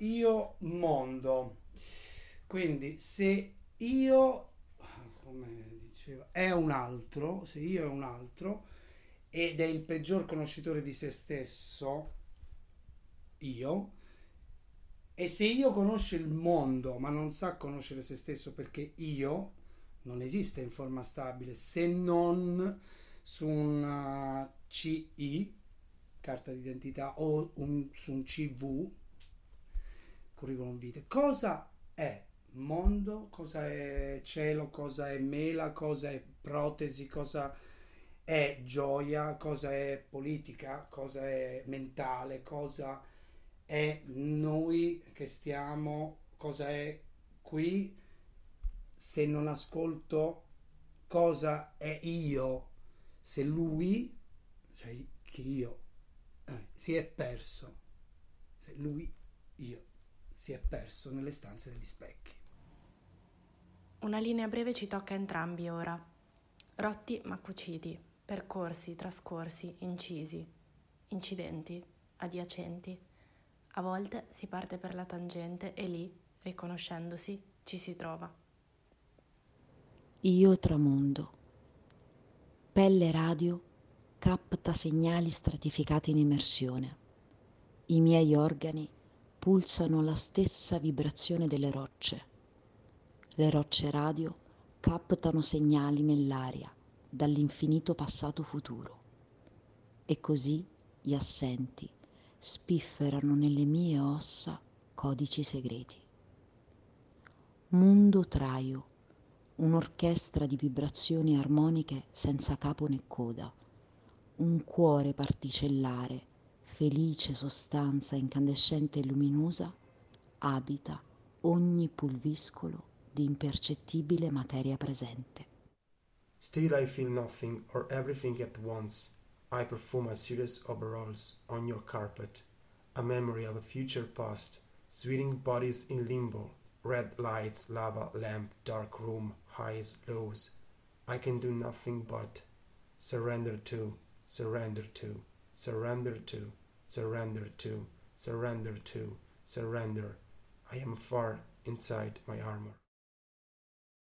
io mondo. Quindi se io, come diceva, è un altro, se io è un altro ed è il peggior conoscitore di se stesso, io, e se io conosce il mondo ma non sa conoscere se stesso perché io non esiste in forma stabile se non su una CI, carta d'identità, o un, su un CV, curriculum vitae, cosa è mondo, cosa è cielo, cosa è mela, cosa è protesi, cosa è gioia, cosa è politica, cosa è mentale, cosa è noi che stiamo, cosa è qui? Se non ascolto cosa è io, se lui, cioè che io, eh, si è perso, se lui, io, si è perso nelle stanze degli specchi. Una linea breve ci tocca a entrambi ora. Rotti ma cuciti, percorsi, trascorsi, incisi, incidenti, adiacenti. A volte si parte per la tangente e lì, riconoscendosi, ci si trova. Io tramondo. Pelle radio capta segnali stratificati in immersione. I miei organi pulsano la stessa vibrazione delle rocce le rocce radio captano segnali nell'aria dall'infinito passato futuro. E così gli assenti spifferano nelle mie ossa codici segreti. Mundo Traio, un'orchestra di vibrazioni armoniche senza capo né coda, un cuore particellare, felice sostanza incandescente e luminosa, abita ogni pulviscolo di impercettibile materia presente. Still I feel nothing or everything at once. I perfume a series of rolls on your carpet, a memory of a future past, swinging bodies in limbo, red lights, lava lamp, dark room, highs, lows. I can do nothing but surrender to, surrender to, surrender to, surrender to, surrender to, surrender. I am far inside my armor.